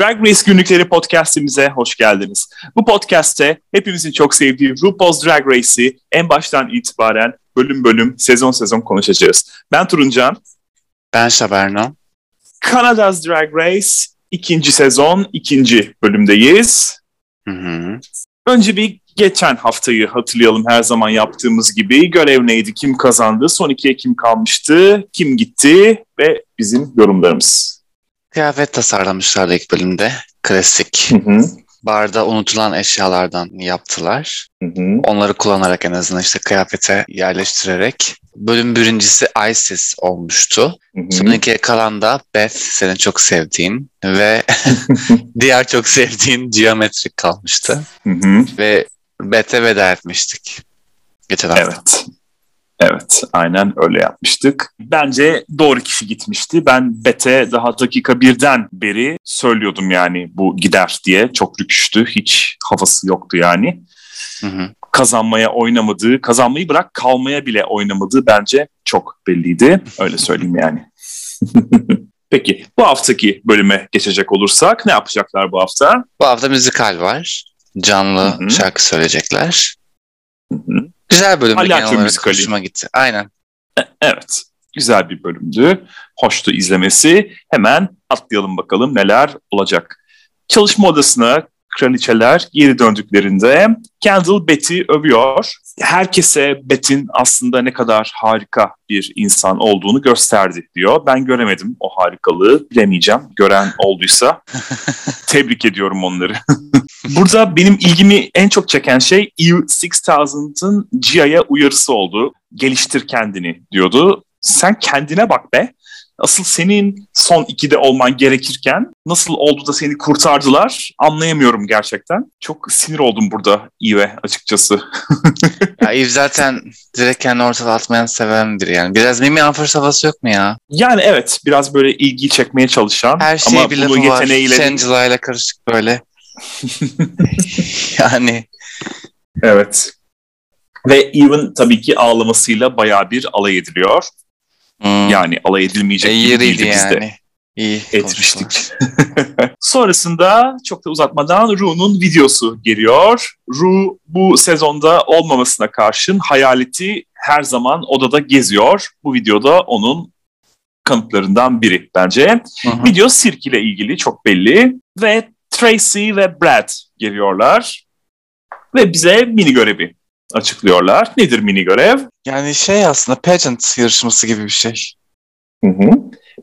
Drag Race Günlükleri podcastimize hoş geldiniz. Bu podcast'te hepimizin çok sevdiği RuPaul's Drag Race'i en baştan itibaren bölüm bölüm, sezon sezon konuşacağız. Ben Turuncan. Ben Şaberno. Canada's Drag Race ikinci sezon, ikinci bölümdeyiz. Hı hı. Önce bir geçen haftayı hatırlayalım her zaman yaptığımız gibi. Görev neydi, kim kazandı, son ikiye kim kalmıştı, kim gitti ve bizim yorumlarımız. Kıyafet tasarlamışlardı ilk bölümde. Klasik. Hı hı. Barda unutulan eşyalardan yaptılar. Hı hı. Onları kullanarak en azından işte kıyafete yerleştirerek. Bölüm birincisi Isis olmuştu. Hı hı. Son ikiye kalan da Beth, senin çok sevdiğin ve diğer çok sevdiğin Geometrik kalmıştı. Hı hı. Ve Beth'e veda etmiştik. Geçen hafta. Evet. Evet, aynen öyle yapmıştık. Bence doğru kişi gitmişti. Ben Bete daha dakika birden beri söylüyordum yani bu gider diye. Çok rüküştü, hiç havası yoktu yani. Hı hı. Kazanmaya oynamadığı, kazanmayı bırak kalmaya bile oynamadığı bence çok belliydi. Öyle söyleyeyim yani. Peki bu haftaki bölüme geçecek olursak ne yapacaklar bu hafta? Bu hafta müzikal var. Canlı Hı hı. şarkı söyleyecekler. Hı hı. Güzel bölüm. Palyaço genel olarak. Hoşuma gitti. Aynen. Evet, güzel bir bölümdü. Hoştu izlemesi. Hemen atlayalım bakalım neler olacak. Çalışma odasına kraliçeler geri döndüklerinde Kendall Betty övüyor. Herkese Betty'in aslında ne kadar harika bir insan olduğunu gösterdi diyor. Ben göremedim o harikalığı, bilemeyeceğim. Gören olduysa tebrik ediyorum onları. Burada benim ilgimi en çok çeken şey Eve 6000'ın Gia'ya uyarısı oldu. Geliştir kendini diyordu. Sen kendine bak be. Asıl senin son ikide olman gerekirken nasıl oldu da seni kurtardılar anlayamıyorum gerçekten. Çok sinir oldum burada Eve açıkçası. Ya Eve zaten direkt kendini ortada atmayan seven biri yani. Biraz Mimi Anfors havası yok mu ya? Yani evet biraz böyle ilgi çekmeye çalışan Her şeye ama bir lafı var. yeteneğiyle... Shangela ile karışık böyle. yani Evet. Ve Eve'in tabii ki ağlamasıyla bayağı bir alay ediliyor. Hmm, Yani alay edilmeyecek e, gibi değildi bizde. yani. İyi etmiştik. Sonrasında çok da uzatmadan Ru'nun videosu geliyor. Ru bu sezonda olmamasına karşın hayaleti her zaman odada geziyor. Bu videoda onun kanıtlarından biri bence. Hı hı. Video sirk ile ilgili çok belli ve Tracy ve Brad geliyorlar ve bize mini görevi açıklıyorlar. Nedir mini görev? Yani şey aslında pageant yarışması gibi bir şey. Hı hı.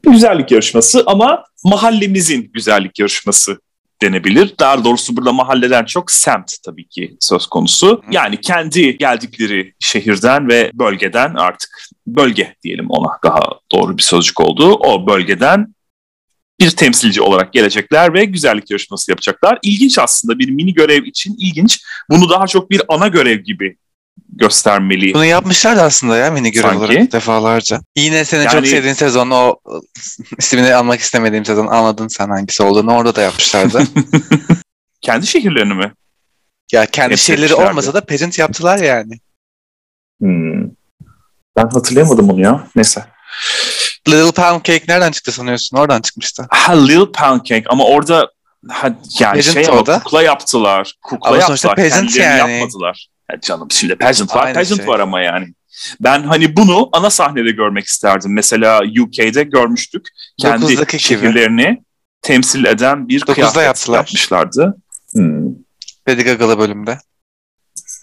Bir güzellik yarışması ama mahallemizin güzellik yarışması denebilir. Daha doğrusu burada mahalleden çok semt tabii ki söz konusu. Yani kendi geldikleri şehirden ve bölgeden artık bölge diyelim ona daha doğru bir sözcük oldu. O bölgeden bir temsilci olarak gelecekler ve güzellik yarışması yapacaklar. İlginç aslında bir mini görev için ilginç. Bunu daha çok bir ana görev gibi göstermeli. Bunu yapmışlardı aslında ya mini görev Sanki. olarak defalarca. Yine senin çok Yani- sevdiğin sezon o ismini almak istemediğim sezon anladın sen hangisi olduğunu orada da yapmışlardı. Kendi şehirlerini mi? ya kendi Hep şeyleri yapmışlardı. olmasa da pageant yaptılar yani. Hmm. Ben hatırlayamadım onu ya. Neyse. Little Pound Cake nereden çıktı sanıyorsun? Oradan çıkmıştı. Ha Lil Pound Cake ama orada ha, yani Pageant şey ama da. kukla yaptılar. Kukla Ama yaptılar. pageant Kendilerini yani. yapmadılar. Ya canım şimdi pageant var. Aynı pageant şey. var ama yani. Ben hani bunu ana sahnede görmek isterdim. Mesela UK'de görmüştük. Kendi gibi. şehirlerini temsil eden bir kıyafet yaptılar. yapmışlardı. Hmm. Lady Gaga'lı bölümde.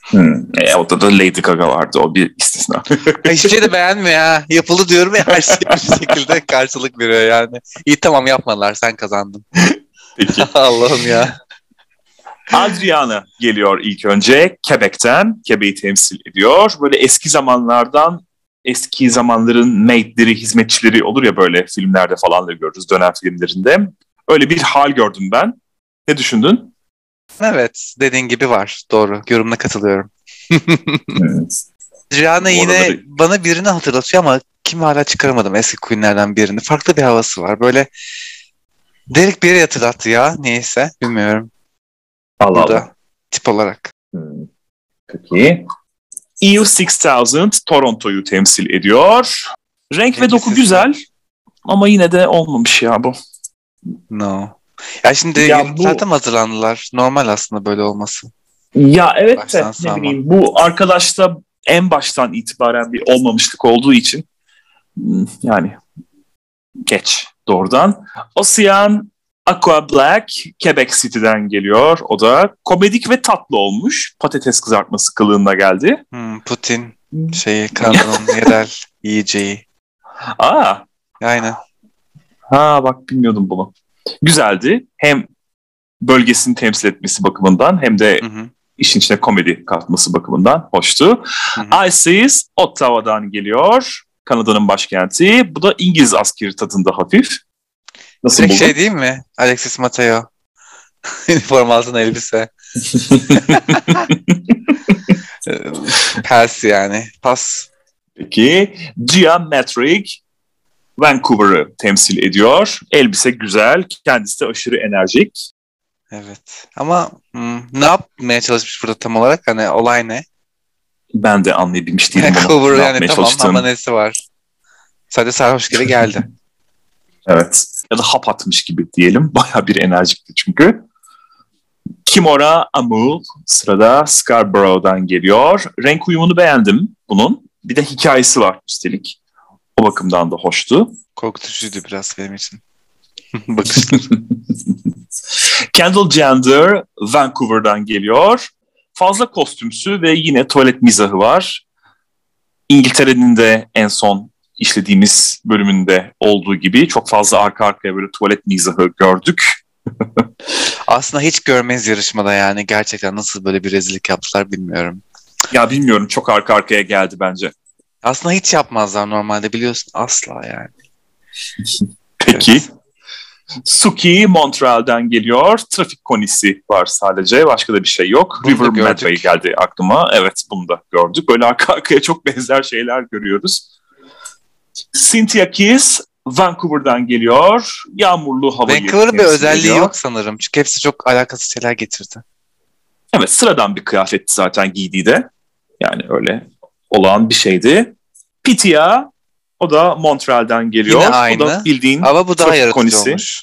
Hmm. E, da Lady Gaga vardı. O bir istisna. Hiçbir şey de beğenmiyor ha. Yapıldı diyorum ya her şey bir şekilde karşılık veriyor yani. İyi tamam yapmadılar sen kazandın. Peki. Allah'ım ya. Adriana geliyor ilk önce Quebec'ten. Quebec'i temsil ediyor. Böyle eski zamanlardan eski zamanların maidleri, hizmetçileri olur ya böyle filmlerde falan da görürüz dönem filmlerinde. Öyle bir hal gördüm ben. Ne düşündün? Evet dediğin gibi var. Doğru. Yorumuna katılıyorum. Rihanna Bu yine bir- bana birini hatırlatıyor ama kim hala çıkaramadım eski Queen'lerden birini. Farklı bir havası var. Böyle Derek bir yere hatırlattı ya. Neyse. Bilmiyorum. Allah Burada tip olarak. Hmm. Peki. EU 6000 Toronto'yu temsil ediyor. Renk ve doku güzel ama yine de olmamış ya bu. No. Ya şimdi Ya bu- zaten hazırlandılar. Normal aslında böyle olması. Ya evet Baştan de ne sağma. bileyim bu arkadaşta en baştan itibaren bir olmamışlık olduğu için hmm, yani geç doğrudan. Ocean Aqua Black Quebec City'den geliyor. O da komedik ve tatlı olmuş. Patates kızartması kılığında geldi. Hmm, Putin şeyi Kanada'nın yerel yiyeceği. Aa, Aynen. ha bak bilmiyordum bunu. Güzeldi. Hem bölgesini temsil etmesi bakımından hem de Hı hı. işin içine komedi katması bakımından hoştu. Hı. Ices Ottawa'dan geliyor. Kanada'nın başkenti. Bu da İngiliz askeri tadında hafif. Nasıl Direkt buldun? şey değil mi? Alexis Mateo. Üniform altına elbise. Pers yani. Pas. Peki Geometric Vancouver'ı temsil ediyor. Elbise güzel. Kendisi de aşırı enerjik. Evet. Ama hmm, ne yapmaya çalışmış burada tam olarak? Hani olay ne? Ben de anlayabilmiş değilim. Vancouver yani tamam çalıştığını. ama nesi var? Sadece sarhoş gibi geldi. Evet. Ya da hap atmış gibi diyelim. Baya bir enerjikti çünkü. Kimora Amul sırada Scarborough'dan geliyor. Renk uyumunu beğendim bunun. Bir de hikayesi var üstelik. O bakımdan da hoştu. Korkutucuydu biraz benim için. Bakışlar. Kendall Jenner Vancouver'dan geliyor. Fazla kostümsü ve yine tuvalet mizahı var. İngiltere'nin de en son işlediğimiz bölümünde olduğu gibi çok fazla arka arkaya böyle tuvalet mizahı gördük. Aslında hiç görmeyiz yarışmada yani. Gerçekten nasıl böyle bir rezillik yaptılar bilmiyorum. Ya bilmiyorum çok arka arkaya geldi bence. Aslında hiç yapmazlar normalde biliyorsun. Asla yani. Peki. Evet. Suki Montreal'den geliyor. Trafik konisi var sadece. Başka da bir şey yok. Bunu River. Medway geldi aklıma. Evet bunu da gördük. Böyle arka arkaya çok benzer şeyler görüyoruz. Cynthia Kiss Vancouver'dan geliyor. Yağmurlu havayı Vancouver'ın bir özelliği ediyor. yok sanırım. Çünkü hepsi çok alakasız şeyler getirdi. Evet sıradan bir kıyafetti zaten giydiği de. Yani öyle olağan bir şeydi. Pitia o da Montreal'den geliyor. Yine O da aynı. bildiğin Ama bu daha yaratıcı konisi. olmuş.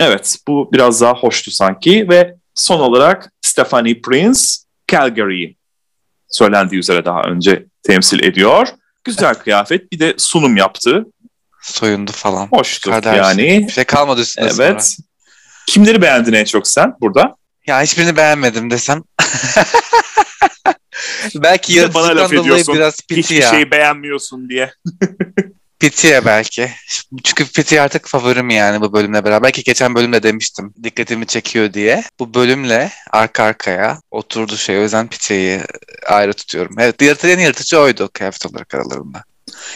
Evet, bu biraz daha hoştu sanki ve son olarak Stephanie Prince Calgary'yi söylendiği üzere daha önce temsil ediyor. Güzel kıyafet, bir de sunum yaptı. Soyundu falan. Hoştu Kardashian. yani. Bir şey kalmadı üstünde sonra. Evet. Kimleri beğendin en çok sen burada? Ya hiçbirini beğenmedim desem. Belki de bana laf ediyorsun. biraz piti Hiçbir ya. şeyi beğenmiyorsun diye. Pitiye belki. Çünkü Piti artık favorim yani bu bölümle beraber. Belki geçen bölümde demiştim dikkatimi çekiyor diye. Bu bölümle arka arkaya oturdu şey. O yüzden Piti'yi ayrı tutuyorum. Evet yaratıcı en yaratıcı oydu kıyafet olarak aralarında.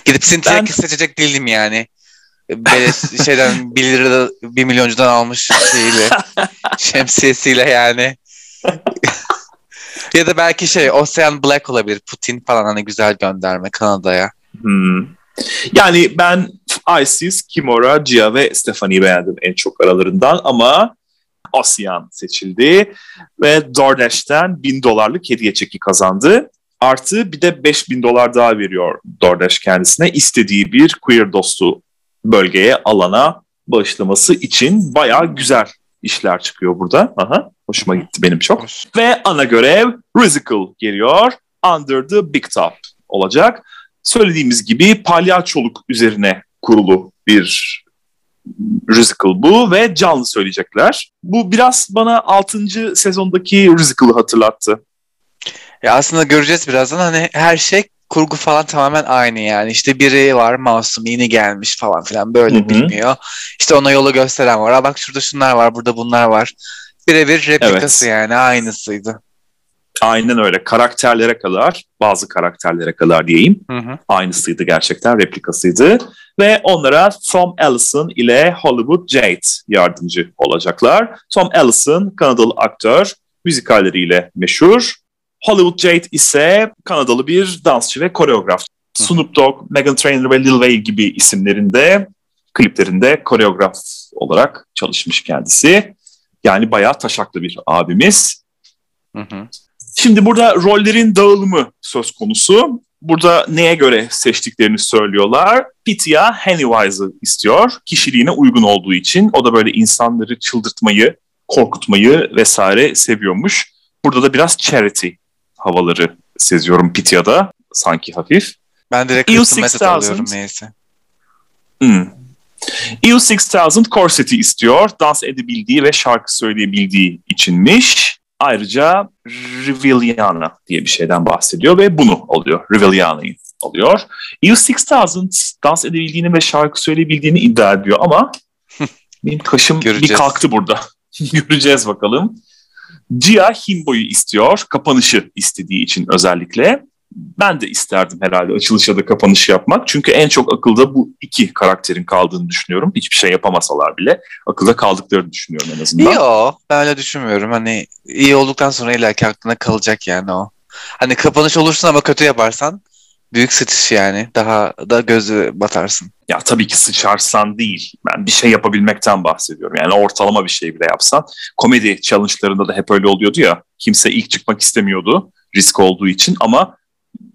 Gidip Cynthia Ben- seçecek değildim yani. Böyle şeyden 1 lira 1 milyoncudan almış şeyiyle şemsiyesiyle yani. Ya da belki şey Ocean Black olabilir. Putin falan hani güzel gönderme Kanada'ya. Hmm. Yani ben Isis, Kimora, Gia ve Stephanie'yi beğendim en çok aralarından ama Ocean seçildi ve DoorDash'ten 1000 dolarlık hediye çeki kazandı. Artı bir de 5000 dolar daha veriyor DoorDash kendisine istediği bir queer dostu bölgeye, alana bağışlaması için bayağı güzel işler çıkıyor burada. Aha, hoşuma gitti benim çok. Ve ana görev Rizical geliyor. Under the Big Top olacak. Söylediğimiz gibi palyaçoluk üzerine kurulu bir Rizical bu ve canlı söyleyecekler. Bu biraz bana 6. sezondaki Rizical'ı hatırlattı. Ya aslında göreceğiz birazdan hani her şey kurgu falan tamamen aynı yani. İşte biri var masum yeni gelmiş falan filan böyle Hı hı. bilmiyor. İşte ona yolu gösteren var. Aa bak şurada şunlar var, burada bunlar var. Birebir replikası yani aynısıydı. Aynen öyle. Karakterlere kadar, bazı karakterlere kadar diyeyim. Hı hı. Aynısıydı gerçekten, replikasıydı. Ve onlara Tom Ellison ile Hollywood Jade yardımcı olacaklar. Tom Ellison Kanadalı aktör, müzikalleriyle meşhur. Hollywood Jade ise Kanadalı bir dansçı ve koreograf. Snoop Dogg, Meghan Trainor ve Lil Wayne gibi isimlerinde kliplerinde koreograf olarak çalışmış kendisi. Yani bayağı taşaklı bir abimiz. Hı hı. Şimdi burada rollerin dağılımı söz konusu. burada neye göre seçtiklerini söylüyorlar. Pitya Pennywise'ı istiyor. Kişiliğine uygun olduğu için. O da böyle insanları çıldırtmayı, korkutmayı vesaire seviyormuş. Burada da biraz charity havaları seziyorum Pitya'da. Sanki hafif. Ben direkt EU custom method 6000. alıyorum neyse. Hmm. EU 6000 korseti istiyor. Dans edebildiği ve şarkı söyleyebildiği içinmiş. Ayrıca Riviliana diye bir şeyden bahsediyor ve bunu alıyor. Riviliana'yı alıyor. EU 6000 dans edebildiğini ve şarkı söyleyebildiğini iddia ediyor ama benim kaşım bir Göreceğiz. kalktı burada. Göreceğiz bakalım. Gia Himbo'yu istiyor. Kapanışı istediği için özellikle. Ben de isterdim herhalde açılışa da kapanışı yapmak. Çünkü en çok akılda bu iki karakterin kaldığını düşünüyorum. Hiçbir şey yapamasalar bile akılda kaldıklarını düşünüyorum en azından. Yo ben öyle düşünmüyorum. Hani iyi olduktan sonra illaki aklına kalacak yani o. Hani kapanış olursun ama kötü yaparsan büyük sıçış yani. Daha da gözü batarsın. Ya tabii ki sıçarsan değil. Ben bir şey yapabilmekten bahsediyorum. Yani ortalama bir şey bile yapsan. Komedi challenge'larında da hep öyle oluyordu ya. Kimse ilk çıkmak istemiyordu risk olduğu için ama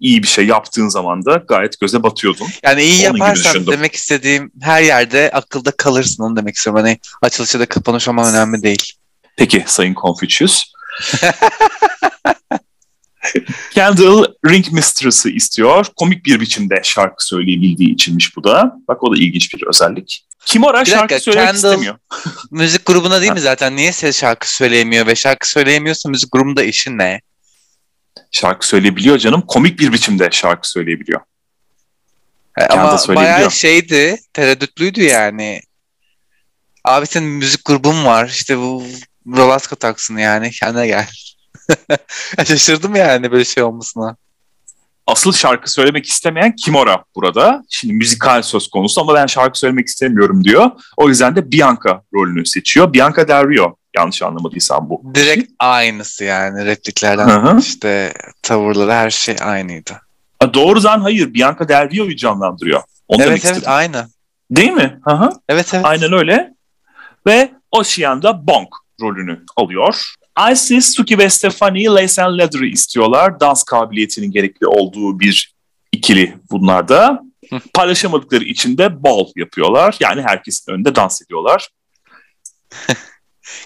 iyi bir şey yaptığın zaman da gayet göze batıyordun. Yani iyi Onun yaparsan demek istediğim her yerde akılda kalırsın onu demek istiyorum. Hani açılışta da kapanış olman önemli değil. Peki Sayın Confucius. Kendall Ring Mistress'ı istiyor. Komik bir biçimde şarkı söyleyebildiği içinmiş bu da. Bak o da ilginç bir özellik. Kimora Bir şarkı dakika, söylemek Kendall- istemiyor. Müzik grubuna değil mi zaten? Niye ses şarkı söyleyemiyor ve şarkı söyleyemiyorsa müzik grubunda işin ne? Şarkı söyleyebiliyor canım. Komik bir biçimde şarkı söyleyebiliyor. E, Ama bayağı şeydi, tereddütlüydü yani. Abi senin müzik grubun var. İşte bu Rolaska taksın yani. Kendine gel. Şaşırdım yani böyle şey olmasına. Asıl şarkı söylemek istemeyen Kimora burada. Şimdi müzikal söz konusu ama ben şarkı söylemek istemiyorum diyor. O yüzden de Bianca rolünü seçiyor. Bianca Del Rio yanlış anlamadıysam bu. Direkt aynısı yani repliklerden Hı hı. işte tavırları her şey aynıydı. Ha, doğrudan hayır Bianca Del Rio'yu canlandırıyor. Onu evet evet istedim. aynı. Değil mi? Hı hı. Evet evet. Aynen öyle. Ve Ocean da Bonk rolünü alıyor. Isis, Suki ve Stephanie Lace and Leather'ı istiyorlar. Dans kabiliyetinin gerekli olduğu bir ikili bunlar da. Paylaşamadıkları için de ball yapıyorlar. Yani herkesin önünde dans ediyorlar.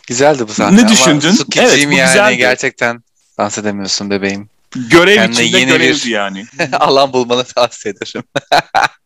Güzeldi bu sahne. Ne ama düşündün? Sukiciğim Evet, bu yani güzeldi. gerçekten dans edemiyorsun bebeğim. Görev Kendine içinde yeni görevdi bir- yani. Alan bulmanı tavsiye ederim.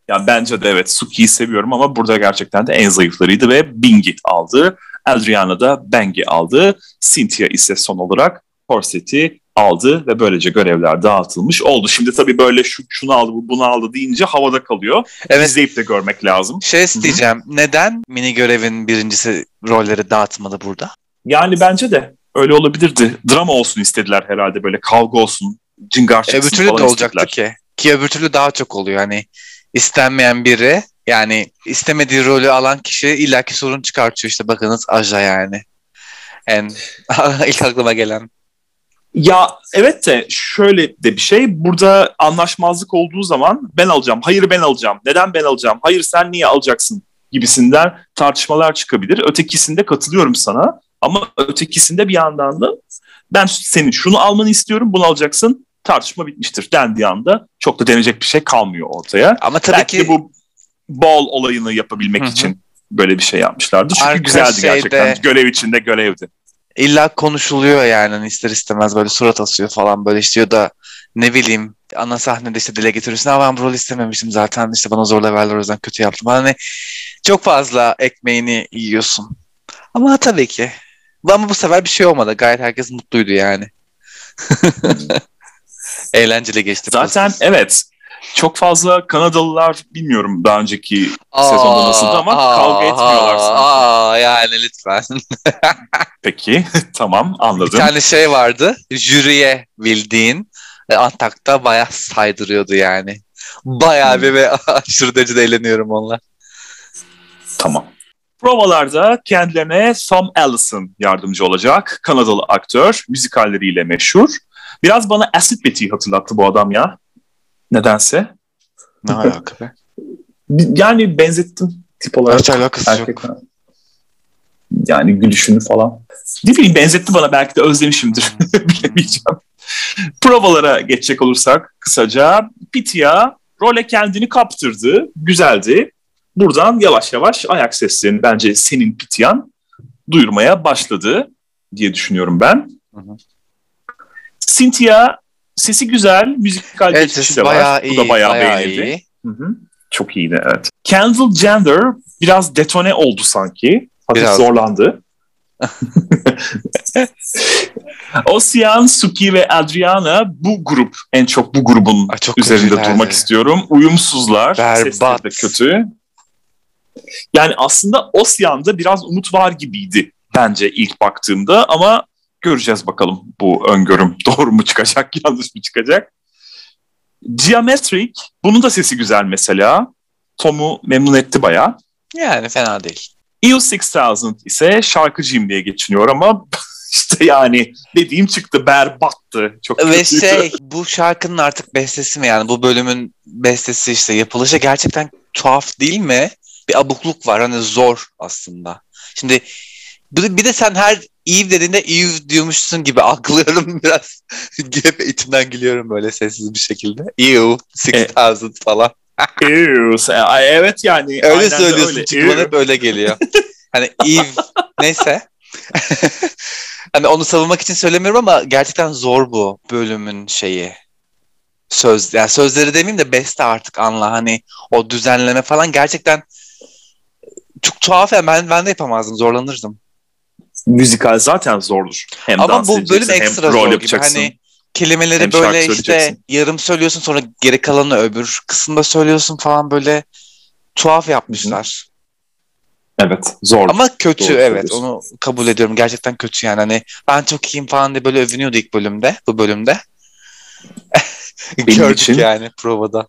Ya bence de evet Suki'yi seviyorum ama burada gerçekten de en zayıflarıydı ve Bing'i aldı. Adriana da Bang'i aldı. Cynthia ise son olarak Corset'i aldı ve böylece görevler dağıtılmış oldu. Şimdi tabii böyle şu, şunu aldı bu bunu aldı deyince havada kalıyor. Evet. İzleyip de görmek lazım. Şey isteyeceğim. Neden mini görevin birincisi rolleri dağıtmadı burada? Yani bence de öyle olabilirdi. Drama olsun istediler herhalde böyle kavga olsun. Cıngar çıksın Öbür türlü falan de olacaktı istediler. ki. Ki öbür türlü daha çok oluyor. Hani istenmeyen biri yani istemediği rolü alan kişi illaki sorun çıkartıyor işte bakınız Aja yani. En ilk aklıma gelen. Ya evet de şöyle de bir şey. Burada anlaşmazlık olduğu zaman ben alacağım, hayır ben alacağım, neden ben alacağım, hayır sen niye alacaksın gibisinden tartışmalar çıkabilir. Ötekisinde katılıyorum sana ama ötekisinde bir yandan da ben senin şunu almanı istiyorum, bunu alacaksın. Tartışma bitmiştir dendiği anda çok da denecek bir şey kalmıyor ortaya. Ama tabii Belki ki bu ball olayını yapabilmek Hı hı. için böyle bir şey yapmışlardır. Çünkü Arka güzeldi gerçekten. şeyde- Görev içinde görevdi. illa konuşuluyor yani hani ister istemez böyle surat asıyor falan böyle ya da ne bileyim ana sahnede işte dile getiriyorsun. Aa ben bu rolü istememiştim zaten işte bana zorla verdiler o yüzden kötü yaptım. Hani çok fazla ekmeğini yiyorsun. Ama tabii ki. Ama bu sefer bir şey olmadı. Gayet herkes mutluydu yani. Eğlenceli geçti. Zaten prosesi. evet çok fazla Kanadalılar bilmiyorum daha önceki sezonda nasıldı ama kavga etmiyorlar sanki. Aa, yani lütfen. Peki tamam Bir anladım. tane şey vardı. Jüriye bildiğin e, Antak'ta bayağı saydırıyordu yani. Bayağı bir ve aşırı derecede eğleniyorum onunla. Tamam. Provalarda kendilerine Tom Allison yardımcı olacak. Kanadalı aktör, müzikalleriyle meşhur. Biraz bana Acid Betty'yi hatırlattı bu adam ya. Nedense. Ne alaka be? Yani benzettim tip olarak. Hiç alakası yok. Erkekler. Yani gülüşünü falan. Ne bileyim benzetti bana belki de özlemişimdir. Bilemeyeceğim. Provalara geçecek olursak kısaca Pitya role kendini kaptırdı. Güzeldi. Buradan yavaş yavaş ayak seslerini bence senin Pityan duyurmaya başladı diye düşünüyorum ben. Hı hı. Cynthia sesi güzel, müzikal evet, geçişi de var. Iyi, Bu da bayağı, bayağı beğenildi. Iyi. Hı hı. Çok iyiydi evet. Kendall Gender biraz detone oldu sanki. Hafif biraz. zorlandı. Ocean, Suki ve Adriana bu grup en çok bu grubun Ay, çok üzerinde durmak istiyorum. Uyumsuzlar. Berbat. de kötü. Yani aslında Ocean'da biraz umut var gibiydi bence ilk baktığımda ama göreceğiz bakalım bu öngörüm doğru mu çıkacak yanlış mı çıkacak. Geometric bunun da sesi güzel mesela. Tom'u memnun etti baya. Yani fena değil. EU 6000 ise şarkıcıyım diye geçiniyor ama işte yani dediğim çıktı berbattı. Çok Ve kötüydü. şey bu şarkının artık bestesi mi yani bu bölümün bestesi işte yapılışı gerçekten tuhaf değil mi? Bir abukluk var hani zor aslında. Şimdi bir de sen her Eve dediğinde Eve diyormuşsun gibi algılıyorum biraz. Hep içimden gülüyorum böyle sessiz bir şekilde. Eve, 6000 e, falan. Eve, evet yani. Öyle söylüyorsun öyle. çünkü bana hep öyle geliyor. hani Eve neyse. hani onu savunmak için söylemiyorum ama gerçekten zor bu bölümün şeyi. Söz, yani sözleri demeyeyim de beste artık anla hani o düzenleme falan gerçekten çok tuhaf ya ben, ben de yapamazdım zorlanırdım müzikal zaten zordur. Hem Ama bu bölüm ekstra hem zor gibi. Hani kelimeleri hem böyle işte yarım söylüyorsun sonra geri kalanı öbür kısımda söylüyorsun falan böyle tuhaf yapmışlar. Evet zor. Ama kötü Doğru evet onu kabul ediyorum. Gerçekten kötü yani. Hani ben çok iyiyim falan diye böyle övünüyordu ilk bölümde bu bölümde. Gördük için yani provada.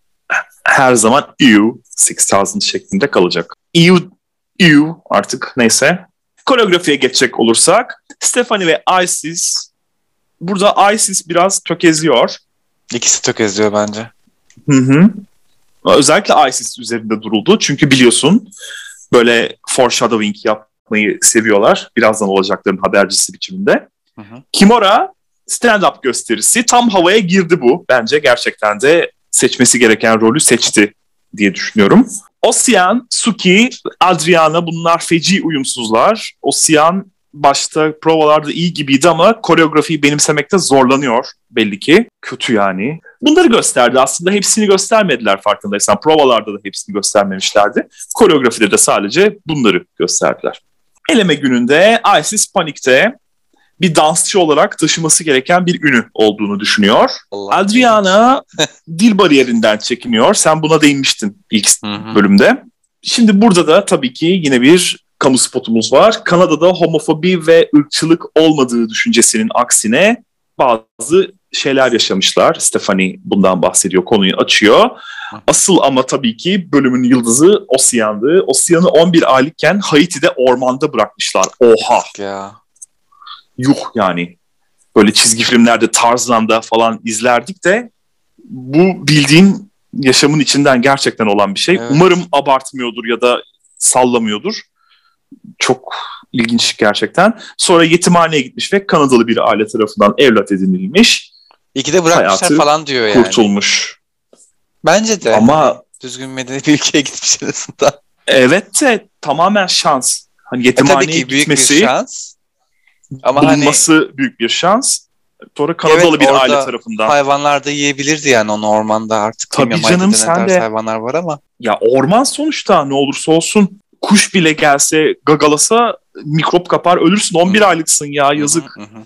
Her zaman EU 6000 şeklinde kalacak. EU EU artık neyse Koreografiye geçecek olursak Stephanie ve Isis burada Isis biraz tökezliyor. İkisi tökezliyor bence. Hı hı. Özellikle Isis üzerinde duruldu. Çünkü biliyorsun böyle foreshadowing yapmayı seviyorlar. Birazdan olacakların habercisi biçiminde. Hı hı. Kimora stand-up gösterisi tam havaya girdi bu. Bence gerçekten de seçmesi gereken rolü seçti diye düşünüyorum. Ocean, Suki, Adriana bunlar feci uyumsuzlar. Ocean başta provalarda iyi gibiydi ama koreografiyi benimsemekte zorlanıyor belli ki. Kötü yani. Bunları gösterdi aslında. Hepsini göstermediler farkındaysan. Provalarda da hepsini göstermemişlerdi. Koreografide de sadece bunları gösterdiler. Eleme gününde Isis panikte bir dansçı olarak taşıması gereken bir ünü olduğunu düşünüyor. Allah Adriana dil bariyerinden çekiniyor. Sen buna değinmiştin ilk bölümde. Şimdi burada da tabii ki yine bir kamu spotumuz var. Kanada'da homofobi ve ırkçılık olmadığı düşüncesinin aksine bazı şeyler yaşamışlar. Stephanie bundan bahsediyor, konuyu açıyor. Asıl ama tabii ki bölümün yıldızı Ocean'dı. Ocean'ı 11 aylıkken Haiti'de ormanda bırakmışlar. Oha! Ya yuh yani. Böyle çizgi filmlerde Tarzan'da falan izlerdik de bu bildiğin yaşamın içinden gerçekten olan bir şey. Evet. Umarım abartmıyordur ya da sallamıyordur. Çok ilginç gerçekten. Sonra yetimhaneye gitmiş ve Kanadalı bir aile tarafından evlat edinilmiş. İki de bırakmışlar falan diyor yani. Kurtulmuş. Bence de. Ama düzgün medeni bir ülkeye gitmiş arasında. Evet de tamamen şans. Hani yetimhaneye e, tabii ki büyük gitmesi. Bir şans. Ama hani bulunması hani, büyük bir şans. Sonra Kanadalı evet, bir aile tarafından. Hayvanlar da yiyebilirdi yani onu ormanda artık. Tabii canım sen de. hayvanlar var ama. Ya orman sonuçta ne olursa olsun. Kuş bile gelse gagalasa mikrop kapar ölürsün. 11 hı. aylıksın ya yazık. Hı hı hı.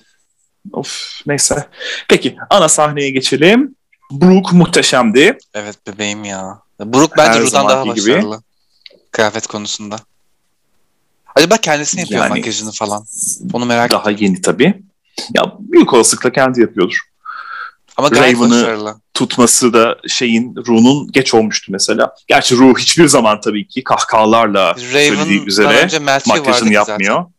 Of neyse. Peki ana sahneye geçelim. Brooke muhteşemdi. Evet bebeğim ya. Brooke bence Ru'dan daha başarılı. Gibi. Kıyafet konusunda. Acaba kendisi yapıyor yani, makyajını falan? Onu merak Daha ettim. yeni tabii. Ya büyük olasılıkla kendi yapıyordur. Ama Raven'ı tutması da şeyin Ru'nun geç olmuştu mesela. Gerçi Ru hiçbir zaman tabii ki kahkahalarla Raven, söylediği üzere makyajını yapmıyor. Zaten.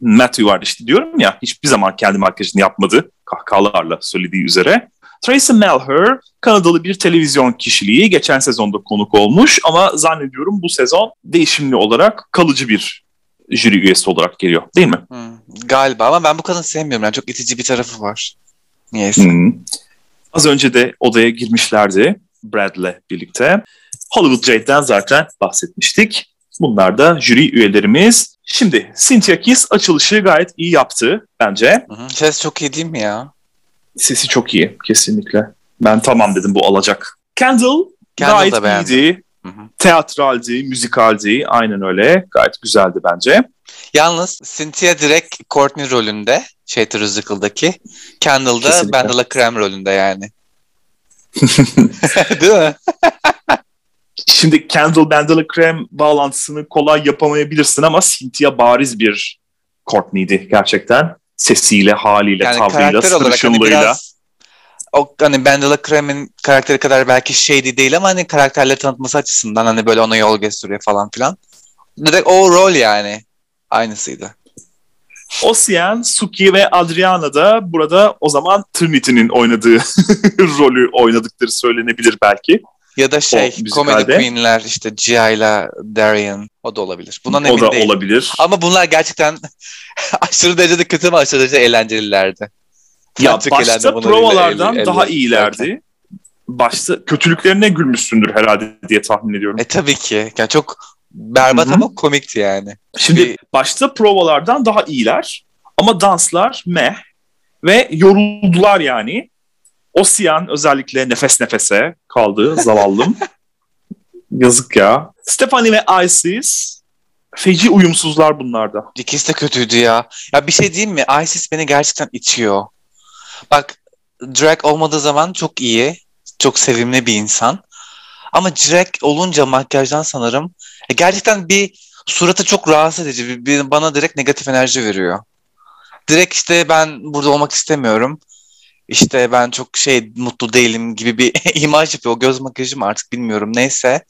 Matthew vardı işte diyorum ya hiçbir zaman kendi makyajını yapmadı kahkahalarla söylediği üzere. Tracy Melher Kanadalı bir televizyon kişiliği geçen sezonda konuk olmuş ama zannediyorum bu sezon değişimli olarak kalıcı bir jüri üyesi olarak geliyor değil mi? Hmm, galiba ama ben bu kadını sevmiyorum. Yani çok itici bir tarafı var. Niyeyse. Hmm. Az önce de odaya girmişlerdi Brad'le birlikte. Hollywood Jade'den zaten bahsetmiştik. Bunlar da jüri üyelerimiz. Şimdi Cynthia Kiss açılışı gayet iyi yaptı bence. Hı hı. Ses çok iyi değil mi ya? Sesi çok iyi kesinlikle. Ben tamam dedim bu alacak. Kendall, Kendall gayet iyiydi. Teatraldi, müzikaldi. Aynen öyle. Gayet güzeldi bence. Yalnız Cynthia direkt Courtney rolünde. Şey Musical'daki. Kendall da. Bandala Krem rolünde yani. Değil mi? Şimdi Kendall Bandela Krem bağlantısını kolay yapamayabilirsin ama Cynthia bariz bir Courtney'di gerçekten. Sesiyle, haliyle, Yani tavrıyla, olarak hani biraz o hani Bandala Krem'in karakteri kadar belki shady değil ama hani karakterleri tanıtması açısından hani böyle ona yol gösteriyor falan filan. Direkt o rol yani. Aynısıydı. Ocean, Suki ve Adriana da burada o zaman Trinity'nin oynadığı rolü oynadıkları söylenebilir belki. Ya da şey. Comedy Queen'ler işte Gia ile Darian o da olabilir. Bundan o da değilim. olabilir. Ama bunlar gerçekten aşırı derecede kötü ama aşırı derecede eğlencelilerdi. Ya başta provalardan el- el- daha el- iyilerdi. Başta kötülüklerine gülmüşsündür herhalde diye tahmin ediyorum. E tabii ki. Yani çok berbat Hı hı. ama komikti yani. Şimdi bir- başta provalardan daha iyiler ama danslar meh ve yoruldular yani. Ocean özellikle nefes nefese kaldı zavallım. Yazık ya. Stephanie ve Isis feci uyumsuzlar bunlarda. İkisi de kötüydü ya. Ya bir şey diyeyim mi? Isis beni gerçekten içiyor. Bak drag olmadığı zaman çok iyi. Çok sevimli bir insan. Ama drag olunca makyajdan sanırım e, gerçekten bir suratı çok rahatsız edici. Bir, bir- bana direkt negatif enerji veriyor. Direkt işte ben burada olmak istemiyorum. İşte ben çok şey mutlu değilim gibi bir imaj yapıyor. O göz makyajı mı artık bilmiyorum. Neyse.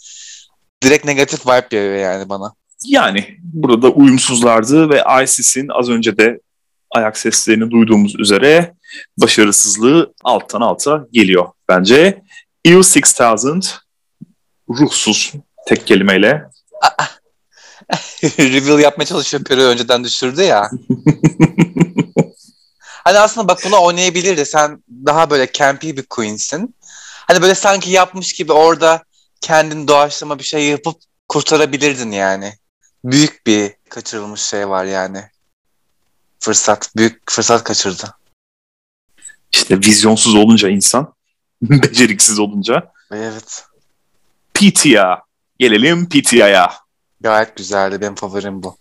Direkt negatif vibe veriyor yani bana. Yani burada uyumsuzlardı ve Isis'in az önce de ayak seslerini duyduğumuz üzere başarısızlığı alttan alta geliyor bence. EU 6000 ruhsuz tek kelimeyle. reveal yapmaya çalışıyor Peri önceden düşürdü ya. Hani aslında bak bunu oynayabilirdi. Sen daha böyle campy bir queensin. Hani böyle sanki yapmış gibi orada kendin doğaçlama bir şey yapıp kurtarabilirdin yani. Büyük bir kaçırılmış şey var yani. Fırsat. Büyük fırsat kaçırdı. İşte vizyonsuz olunca insan, beceriksiz olunca. Evet. Pitya. Gelelim Pitya'ya. Gayet güzeldi. Benim favorim bu.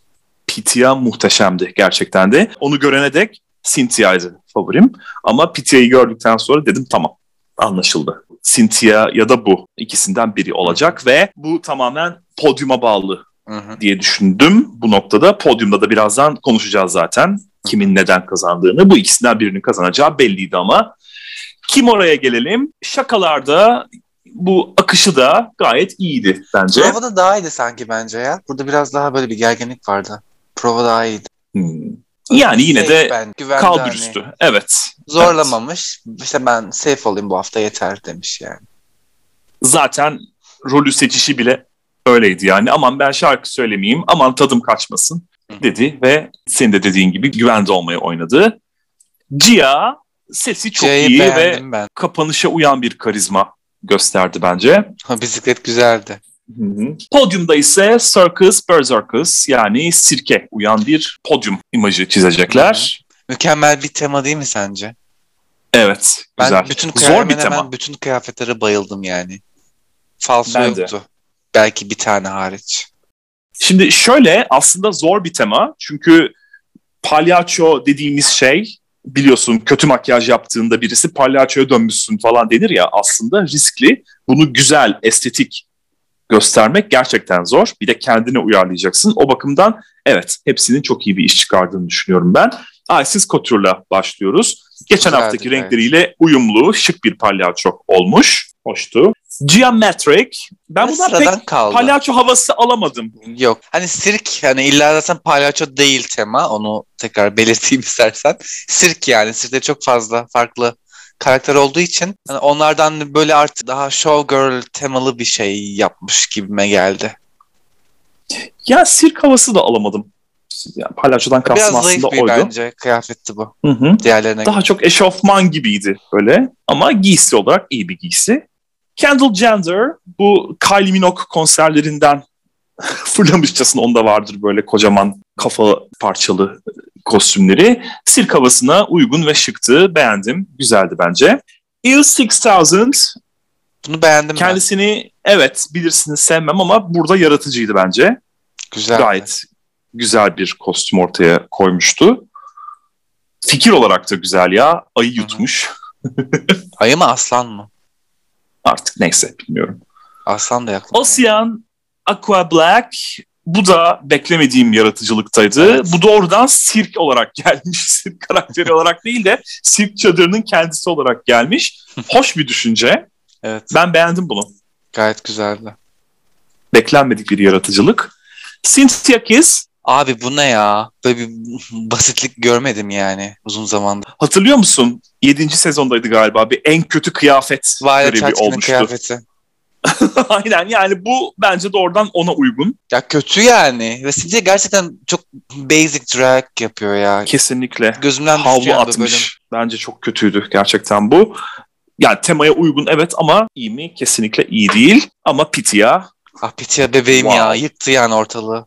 Pitya muhteşemdi gerçekten de. Onu görene dek Cynthia'ydı favorim. Ama Pitya'yı gördükten sonra dedim tamam anlaşıldı. Cynthia ya da bu ikisinden biri olacak ve bu tamamen podyuma bağlı Hı hı. diye düşündüm bu noktada. Podyumda da birazdan konuşacağız zaten. Kimin neden kazandığını. Bu ikisinden birinin kazanacağı belliydi ama. Kim oraya gelelim? Şakalarda bu akışı da gayet iyiydi bence. Prova'da daha iyiydi sanki bence ya. Burada biraz daha böyle bir gerginlik vardı. Prova daha iyiydi. Hmm. Yani yine Safe de ben, güvende kaldır hani. Evet. Zorlamamış. İşte ben safe olayım bu hafta yeter demiş yani. Zaten rolü seçişi bile öyleydi yani. Aman ben şarkı söylemeyeyim, aman tadım kaçmasın dedi ve senin de dediğin gibi güvende olmayı oynadı. Gia sesi çok C'yi iyi ve ben. kapanışa uyan bir karizma gösterdi bence. Ha, bisiklet güzeldi. Hı hı. Podyumda ise Circus Berserkers yani sirke uyan bir podyum imajı çizecekler. Mükemmel bir tema değil mi sence? Evet, Ben güzel. bütün Zor bir tema. hemen bütün kıyafetlere bayıldım yani. Falso Ben yoktu. Belki bir tane hariç. Şimdi şöyle aslında zor bir tema çünkü palyaço dediğimiz şey biliyorsun kötü makyaj yaptığında birisi palyaçoya dönmüşsün falan denir ya aslında riskli. Bunu güzel, estetik göstermek gerçekten zor. Bir de kendine uyarlayacaksın. O bakımdan evet hepsinin çok iyi bir iş çıkardığını düşünüyorum ben. Isis Couture'la başlıyoruz. Geçen Güzeldi, haftaki renkleriyle uyumlu, şık bir palyaço olmuş. Hoştu. Geometric. Ben bundan pek kaldı. palyaço havası alamadım. Yok. Hani sirk hani illa zaten palyaço değil tema. Onu tekrar belirteyim istersen. Sirk yani. Sirkte çok fazla farklı karakter olduğu için hani onlardan böyle artık daha showgirl temalı bir şey yapmış gibime geldi. Ya sirk havası da alamadım. Yani palyaçodan kastım Biraz aslında oydu. bence kıyafetti bu. Hı hı. Diğerlerine Daha çok eşofman gibiydi böyle ama giysi olarak iyi bir giysi. Kendall Jenner bu Kylie Minogue konserlerinden fırlamışçasına onda vardır böyle kocaman kafa parçalı kostümleri. Sirk havasına uygun ve şıktı. Beğendim. Güzeldi bence. Il 6000 Bunu beğendim ben. kendisini evet bilirsiniz sevmem ama burada yaratıcıydı bence. Güzel. Gayet güzel bir kostüm ortaya koymuştu. Fikir olarak da güzel ya. Ayı yutmuş. Ayı mı aslan mı? Artık neyse bilmiyorum. Aslan da yakın. Ocean Aqua Black bu da beklemediğim yaratıcılıktaydı. Evet. Bu doğrudan sirk olarak gelmiş. Sirk karakteri olarak değil de sirk çadırının kendisi olarak gelmiş. Hoş bir düşünce. Evet. Ben beğendim bunu. Gayet güzeldi. Beklenmedik bir yaratıcılık. Cynthia Kiss Abi bu ne ya? Böyle bir basitlik görmedim yani uzun zamandır. hatırlıyor musun? 7. sezondaydı galiba. Bir en kötü kıyafet Vay görevi olmuştu. kıyafeti. Aynen yani bu bence doğrudan ona uygun. Ya kötü yani. Ve Cynthia gerçekten çok basic drag yapıyor ya. Kesinlikle. Gözümden havlu bu bölüm. atmış. Bence çok kötüydü gerçekten bu. Yani temaya uygun evet ama iyi mi? Kesinlikle iyi değil. Ama Pitya Ah Pitya bebeğim Wow. ya. Yıktı yani ortalığı.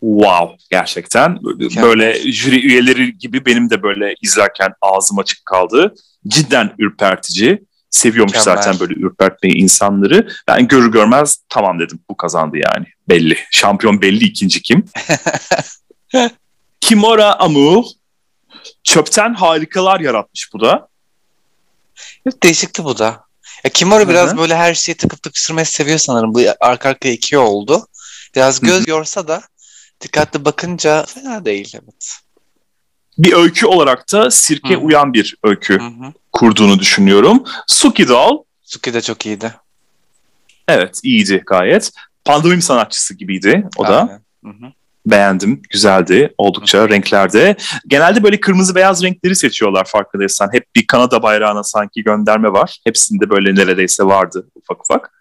Wow gerçekten. Böyle, jüri üyeleri gibi benim de böyle izlerken ağzım açık kaldı. Cidden ürpertici. Seviyormuş Mükemmel. zaten böyle ürpertmeyi insanları. Ben görür görmez tamam dedim bu kazandı yani. Belli. Şampiyon belli ikinci kim? Kimora Amu çöpten harikalar yaratmış bu da. Değişikti bu da. Ya Kimura Hı biraz böyle her şeyi tıkıp tıkıp sürmeyi seviyor sanırım. Bu arka arkaya iki oldu. Biraz göz yorsa da dikkatli bakınca fena değil evet. Bir öykü olarak da sirke Hı. uyan bir öykü Hı hı. kurduğunu düşünüyorum. Suki Doll Suki de çok iyiydi. evet iyiydi gayet. Pandomim sanatçısı gibiydi o da. Aynen. Hı hı. Beğendim. Güzeldi. Oldukça renklerde. Genelde böyle kırmızı beyaz renkleri seçiyorlar farkındaysan. Hep bir Kanada bayrağına sanki gönderme var. Hepsinde böyle neredeyse vardı ufak ufak.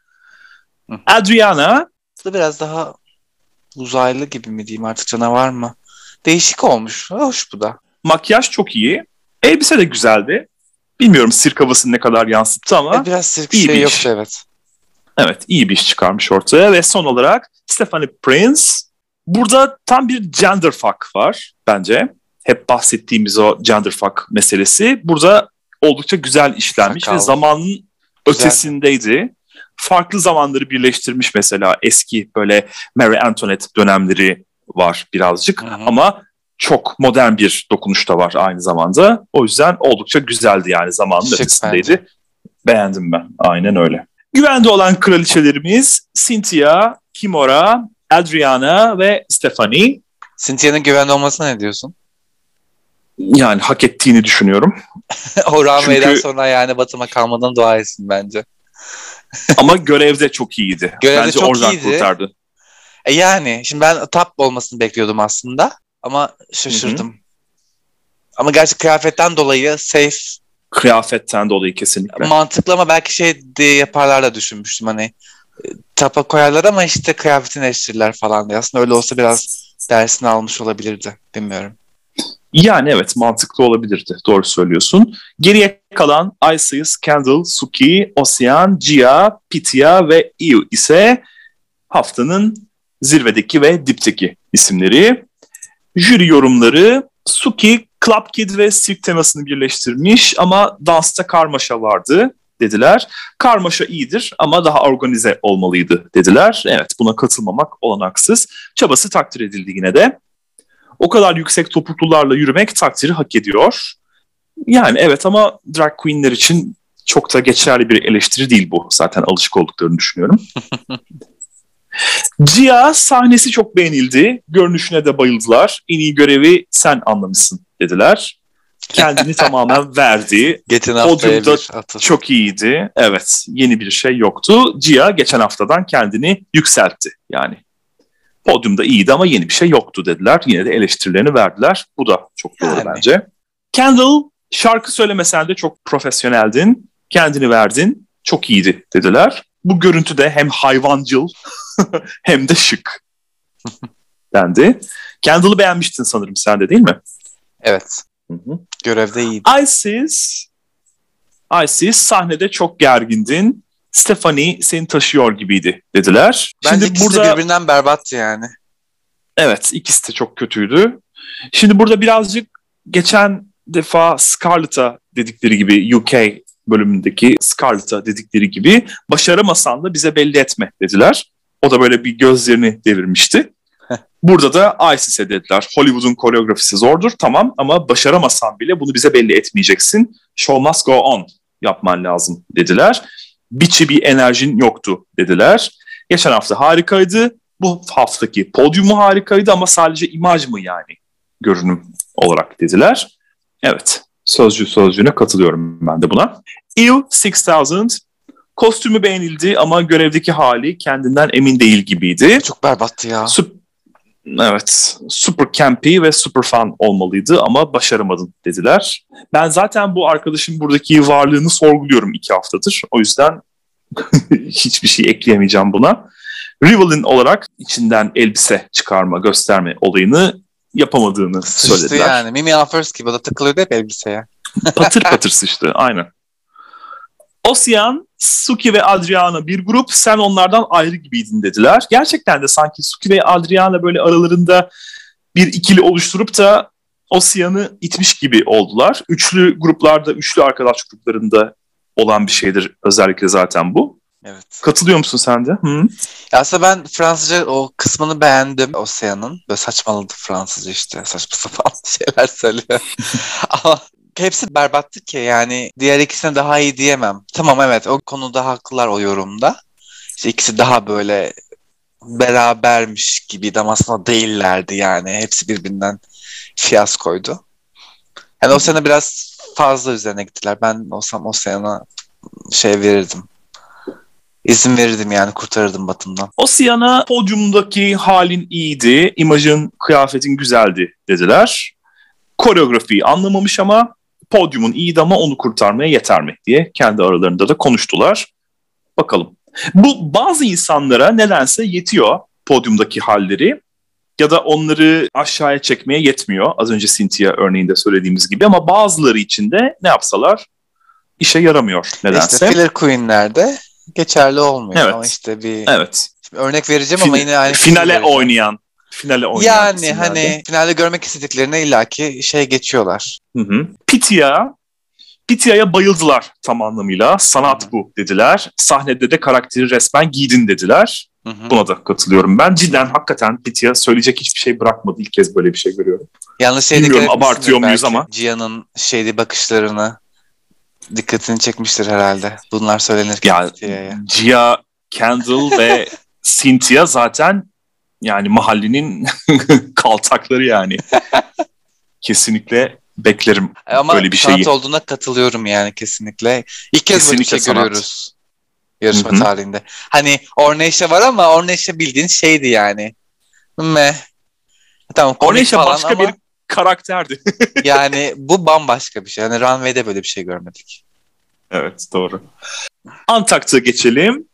Hı. Adriana biraz daha uzaylı gibi mi diyeyim artık canavar mı? Değişik olmuş. Hoş bu da. makyaj çok iyi. Elbise de güzeldi. Bilmiyorum sirk havasını ne kadar yansıttı ama E, biraz sirk iyi bir şey iş. yoktu evet. evet iyi bir iş çıkarmış ortaya. Ve son olarak Stephanie Prince. Burada tam bir gender fuck var bence. Hep bahsettiğimiz o gender fuck meselesi. Burada oldukça güzel işlenmiş Sakal. ve zamanın ötesindeydi. Farklı zamanları birleştirmiş mesela eski böyle Mary Antoinette dönemleri var birazcık Hı hı. ama çok modern bir dokunuş da var aynı zamanda. O yüzden oldukça güzeldi yani zamanın Şık ötesindeydi. Beğendim ben. Aynen öyle. Güvende olan kraliçelerimiz Cynthia, Kimora, Adriana ve Stephanie. Cynthia'nın güvenli olmasına ne diyorsun? Yani hak ettiğini düşünüyorum. o Çünkü- sonra yani Batıma kalmadan dua etsin bence. Ama görevde çok iyiydi. Görevde Bence çok oradan iyiydi. kurtardı. E yani şimdi ben tap olmasını bekliyordum aslında ama şaşırdım. Ama gerçi kıyafetten dolayı safe Kıyafetten dolayı kesinlikle. mantıklı ama belki şey diye yaparlar da düşünmüştüm hani e, tapa koyarlar ama işte kıyafetini değiştirirler falan diye. Aslında öyle olsa biraz dersini almış olabilirdi. Bilmiyorum. Yani evet mantıklı olabilirdi. Doğru söylüyorsun. Geriye kalan Isis, Candle, Suki, Ocean, Gia, Pitya ve Eve ise haftanın zirvedeki ve dipteki isimleri. Jüri yorumları Suki, Club Kid ve Sirk temasını birleştirmiş ama dansta karmaşa vardı dediler. Karmaşa iyidir ama daha organize olmalıydı dediler. Evet buna katılmamak olanaksız. Çabası takdir edildi yine de. O kadar yüksek topuklularla yürümek takdiri hak ediyor. Yani evet ama drag queenler için çok da geçerli bir eleştiri değil bu. Zaten alışık olduklarını düşünüyorum. Gia sahnesi çok beğenildi. Görünüşüne de bayıldılar. En iyi görevi sen anlamışsın dediler. Kendini tamamen verdi. Geçen haftaya atıl. Çok iyiydi. Evet. Yeni bir şey yoktu. Gia geçen haftadan kendini yükseltti. Yani podyumda iyiydi ama yeni bir şey yoktu dediler. Yine de eleştirilerini verdiler. Bu da çok doğru Yani. bence. Kendall şarkı söylemesen de çok profesyoneldin. Kendini verdin. Çok iyiydi dediler. Bu görüntü de hem hayvancıl hem de şık. dendi. Kendall'ı beğenmiştin sanırım sen de değil mi? Evet. Hı hı. Görevde iyiydi. Isis, Isis sahnede çok gergindin. Stephanie seni taşıyor gibiydi dediler. Bence Şimdi ikisi burada de birbirinden berbattı yani. evet ikisi de çok kötüydü. Şimdi burada birazcık geçen defa Scarlett'a dedikleri gibi UK bölümündeki Scarlett'a dedikleri gibi başaramasan da bize belli etme dediler. O da böyle bir gözlerini devirmişti. Burada da Isis'e dediler. Hollywood'un koreografisi zordur tamam ama başaramasan bile bunu bize belli etmeyeceksin. Show must go on yapman lazım dediler. Biçi bir enerjin yoktu dediler. Geçen hafta harikaydı. Bu haftaki podyumu harikaydı ama sadece imaj mı yani görünüm olarak dediler. Evet sözcü sözcüğüne katılıyorum ben de buna. Eve 6000 kostümü beğenildi ama görevdeki hali kendinden emin değil gibiydi. Çok berbattı ya. Süp- evet, super campy ve super fun olmalıydı ama başaramadın dediler. Ben zaten bu arkadaşın buradaki varlığını sorguluyorum iki haftadır. O yüzden hiçbir şey ekleyemeyeceğim buna. Rivalin olarak içinden elbise çıkarma, gösterme olayını yapamadığını Sıçtı söylediler. yani. Mimi Affers gibi o da takılıyordu hep elbiseye. patır patır sıçtı, aynen. Ocean, Suki ve Adriana bir grup, sen onlardan ayrı gibiydin dediler. Gerçekten de sanki Suki ve Adriana böyle aralarında bir ikili oluşturup da Ocean'ı itmiş gibi oldular. Üçlü gruplarda, üçlü arkadaş gruplarında olan bir şeydir özellikle zaten bu. Evet. Katılıyor musun sen de? Hı? Ya aslında ben Fransızca o kısmını beğendim Ocean'ın. Böyle saçmaladı Fransızca işte. Saçma sapan şeyler söylüyor. Ama hepsi berbattı ki yani diğer ikisine daha iyi diyemem. Tamam evet o konuda haklılar o yorumda. İşte ikisi daha böyle berabermiş gibiydi ama aslında değillerdi yani. Hepsi birbirinden fiyaskoydu. Yani o sene biraz fazla üzerine gittiler. Ben olsam o sene şey verirdim. İzin verirdim yani kurtarırdım Batım'dan. Ocean'a podyumdaki halin iyiydi, imajın, kıyafetin güzeldi dediler. Koreografiyi anlamamış ama podyumun ama onu kurtarmaya yeter mi diye kendi aralarında da konuştular. Bakalım. Bu bazı insanlara nedense yetiyor podyumdaki halleri ya da onları aşağıya çekmeye yetmiyor. Az önce Cynthia örneğinde söylediğimiz gibi ama bazıları için de ne yapsalar işe yaramıyor nedense. İşte Filler Queen'lerde geçerli olmuyor Evet. ama işte bir Evet. Şimdi örnek vereceğim ama Fin- yine aynı finale vereceğim. oynayan finale oynayan Yani isimlerde. hani finalde görmek istediklerine illaki şey geçiyorlar. Hı hı. Pitya, Pitya'ya bayıldılar tam anlamıyla. Sanat bu dediler. Sahnede de karakteri resmen giydin dediler. Hı hı. Buna da katılıyorum ben. Cidden hakikaten Pitya söyleyecek hiçbir şey bırakmadı. İlk kez böyle bir şey görüyorum. Yalnız şey Bilmiyorum, abartıyor muyuz ama. Cihan'ın şeydi bakışlarını dikkatini çekmiştir herhalde. Bunlar söylenirken Ya Pitya'ya. Gia, Kendall ve Cynthia zaten yani mahallenin kaltakları yani. Kesinlikle beklerim Ama böyle bir şeyi. olduğuna katılıyorum yani kesinlikle. İlk kez böyle bir şey sanat. görüyoruz yarışma Hı hı. tarihinde. Hani Orneşe var ama Orneşe bildiğin şeydi yani. Me. Tamam Orneşe başka ama bir karakterdi. yani bu bambaşka bir şey. Yani Runway'de böyle bir şey görmedik. Evet doğru. Antak'ta geçelim.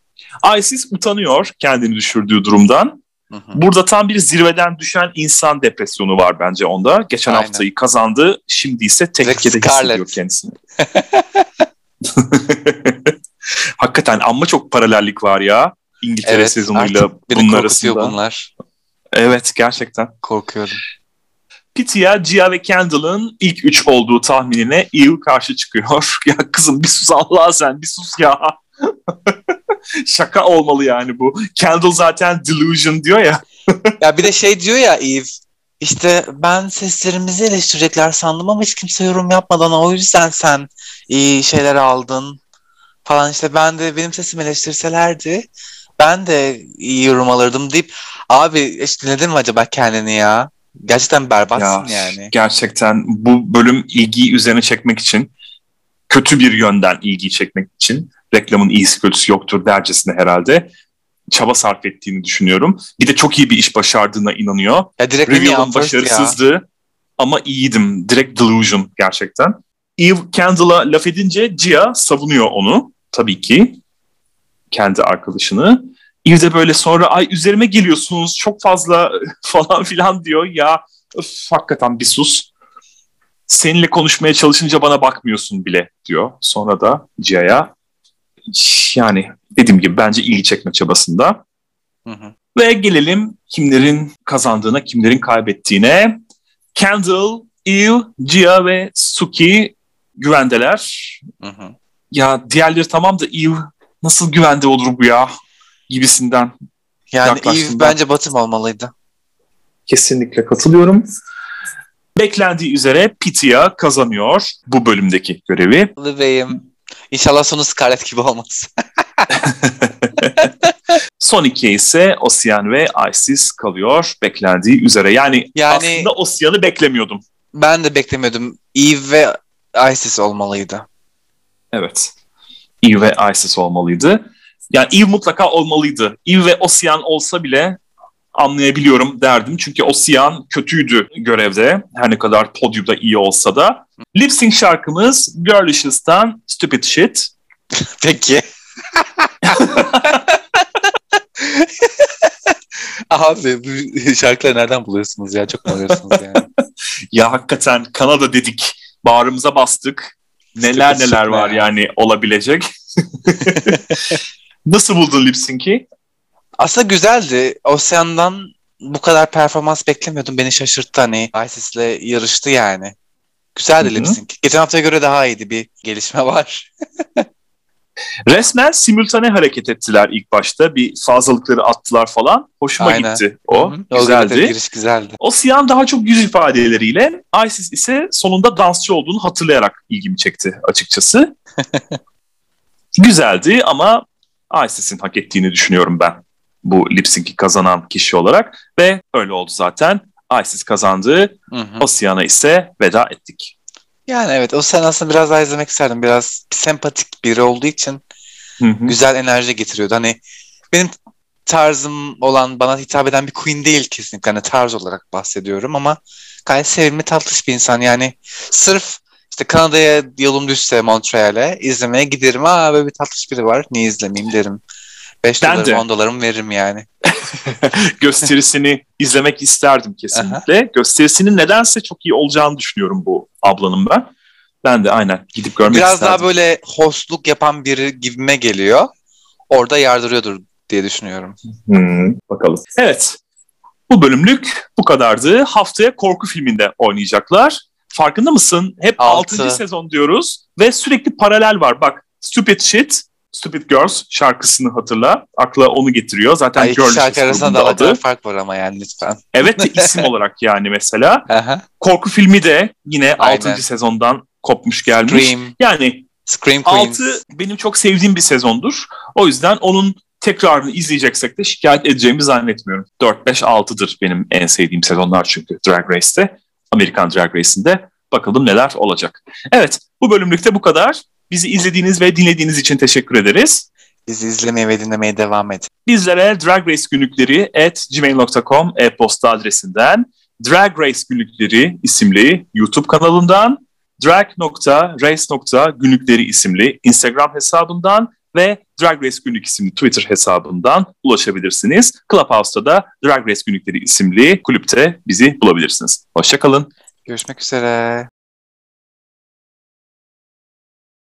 Isis utanıyor kendini düşürdüğü durumdan. Hı hı. Burada tam bir zirveden düşen insan depresyonu var bence onda. Geçen Aynen. haftayı kazandı. Şimdi ise tehlikede hissediyor kendisini. Hakikaten amma çok paralellik var ya. İngiltere Evet sezonuyla korkutuyor arasında. bunlar. Evet gerçekten. Korkuyorum. Pitya, Gia ve Kendall'ın ilk üç olduğu tahminine Eve karşı çıkıyor. ya kızım bir sus Allah sen bir sus ya. Şaka olmalı yani bu. Kendall zaten delusion diyor ya. Ya bir de şey diyor ya Eve. İşte ben seslerimizi eleştirecekler sandım ama hiç kimse yorum yapmadan o yüzden sen iyi şeyler aldın falan işte ben de benim sesimi eleştirselerdi ben de iyi yorum alırdım deyip abi işte dinledin mi acaba kendini ya? Gerçekten berbatsın Ya, yani. Gerçekten bu bölüm ilgiyi üzerine çekmek için kötü bir yönden ilgiyi çekmek için reklamın iyisi kötüsü yoktur dercesine herhalde çaba sarf ettiğini düşünüyorum. Bir de çok iyi bir iş başardığına inanıyor. Ya direkt Reveal'ın ya. başarısızdı ama iyiydim. Direkt delusion gerçekten. Eve Kendall'a laf edince Gia savunuyor onu tabii ki. Kendi arkadaşını. Eve de böyle sonra ay üzerime geliyorsunuz çok fazla falan filan diyor. Ya öf, hakikaten bir sus. Seninle konuşmaya çalışınca bana bakmıyorsun bile diyor. Sonra da Cia'ya yani dediğim gibi bence ilgi çekme çabasında. Hı hı. Ve gelelim kimlerin kazandığına, kimlerin kaybettiğine. Kendall, Eve, Gia ve Suki güvendeler. Hı hı. Ya diğerleri tamam da Eve nasıl güvende olur bu ya gibisinden. Yani ben. bence Batım olmalıydı. Kesinlikle katılıyorum. Beklendiği üzere Pitya kazanıyor bu bölümdeki görevi. Bebeğim. İnşallah sonu Scarlett gibi olmaz. Son ikiye ise Ocean ve Isis kalıyor beklendiği üzere. Yani, Yani- aslında Ocean'ı beklemiyordum. ben de beklemiyordum. Eve ve Isis olmalıydı. Evet. Eve ve Isis olmalıydı. Yani Eve mutlaka olmalıydı. Eve ve Ocean olsa bile anlayabiliyorum derdim. Çünkü Ocean kötüydü görevde. Her ne kadar podyumda iyi olsa da. Lip sync şarkımız Girlishes'tan Stupid Shit. Peki. Abi bu şarkıları nereden buluyorsunuz ya? Çok mu arıyorsunuz yani? Ya hakikaten Kanada dedik. Bağrımıza bastık. Neler neler var yani olabilecek. Nasıl buldun lip sync'i? Aslında güzeldi. Ocean'dan bu kadar performans beklemiyordum. Beni şaşırttı hani. Isis'le yarıştı yani. Güzeldi lip sync. Geçen haftaya göre daha iyiydi. Bir gelişme var. Resmen simultane hareket ettiler ilk başta. Bir fazlalıkları attılar falan. Hoşuma Aynen. gitti o. Hı hı. O Güzeldi. evet, giriş güzeldi. Ocean daha çok yüz ifadeleriyle, Isis ise sonunda dansçı olduğunu hatırlayarak ilgimi çekti açıkçası. Güzeldi ama Isis'in hak ettiğini düşünüyorum ben bu lip sync'i kazanan kişi olarak ve öyle oldu zaten. Isis kazandı. Ocean'a ise veda ettik. Yani evet o sen aslında biraz daha izlemek isterdim. Biraz sempatik biri olduğu için Hı hı. güzel enerji getiriyordu. Hani benim tarzım olan bana hitap eden bir queen değil kesinlikle. Hani tarz olarak bahsediyorum ama gayet sevimli tatlış bir insan. Yani sırf işte Kanada'ya yolum düşse Montreal'e izlemeye giderim. Aa böyle bir tatlış biri var. Niye izlemeyeyim derim. 5 Ben dolarım 10 dolarımı veririm yani. Gösterisini izlemek isterdim kesinlikle. Gösterisinin nedense çok iyi olacağını düşünüyorum bu ablanın ben. Ben de aynen gidip görmek Biraz isterdim. daha böyle hostluk yapan biri gibime geliyor. Orada yardırıyordur diye düşünüyorum. Hmm, bakalım. Evet. Bu bölümlük bu kadardı. Haftaya korku filminde oynayacaklar. Farkında mısın? Hep Altı. 6. sezon diyoruz ve sürekli paralel var. Bak Stupid Shit, Stupid Girls şarkısını hatırla. Akla onu getiriyor. Zaten Ay, Girls şarkı arasında da adı. fark var ama yani lütfen. Evet de isim olarak yani mesela. Aha. Korku filmi de yine Aynen. 6. sezondan kopmuş gelmiş. Scream, Yani Scream Queens. 6 benim çok sevdiğim bir sezondur. O yüzden onun tekrarını izleyeceksek de şikayet edeceğimi zannetmiyorum. 4, 5, 6'dır benim en sevdiğim sezonlar çünkü Drag Race'te. Amerikan Drag Race'inde. Bakalım neler olacak. Evet bu bölümlükte bu kadar. Bizi izlediğiniz ve dinlediğiniz için teşekkür ederiz. Bizi izlemeye ve dinlemeye devam edin. Bizlere Drag Race günlükleri at gmail.com e-posta adresinden, Drag Race günlükleri isimli YouTube kanalından, drag.race.günlükleri isimli Instagram hesabından ve Drag Race Günlük isimli Twitter hesabından ulaşabilirsiniz. Clubhouse'da da Drag Race Günlükleri isimli kulüpte bizi bulabilirsiniz. Hoşçakalın. Görüşmek üzere.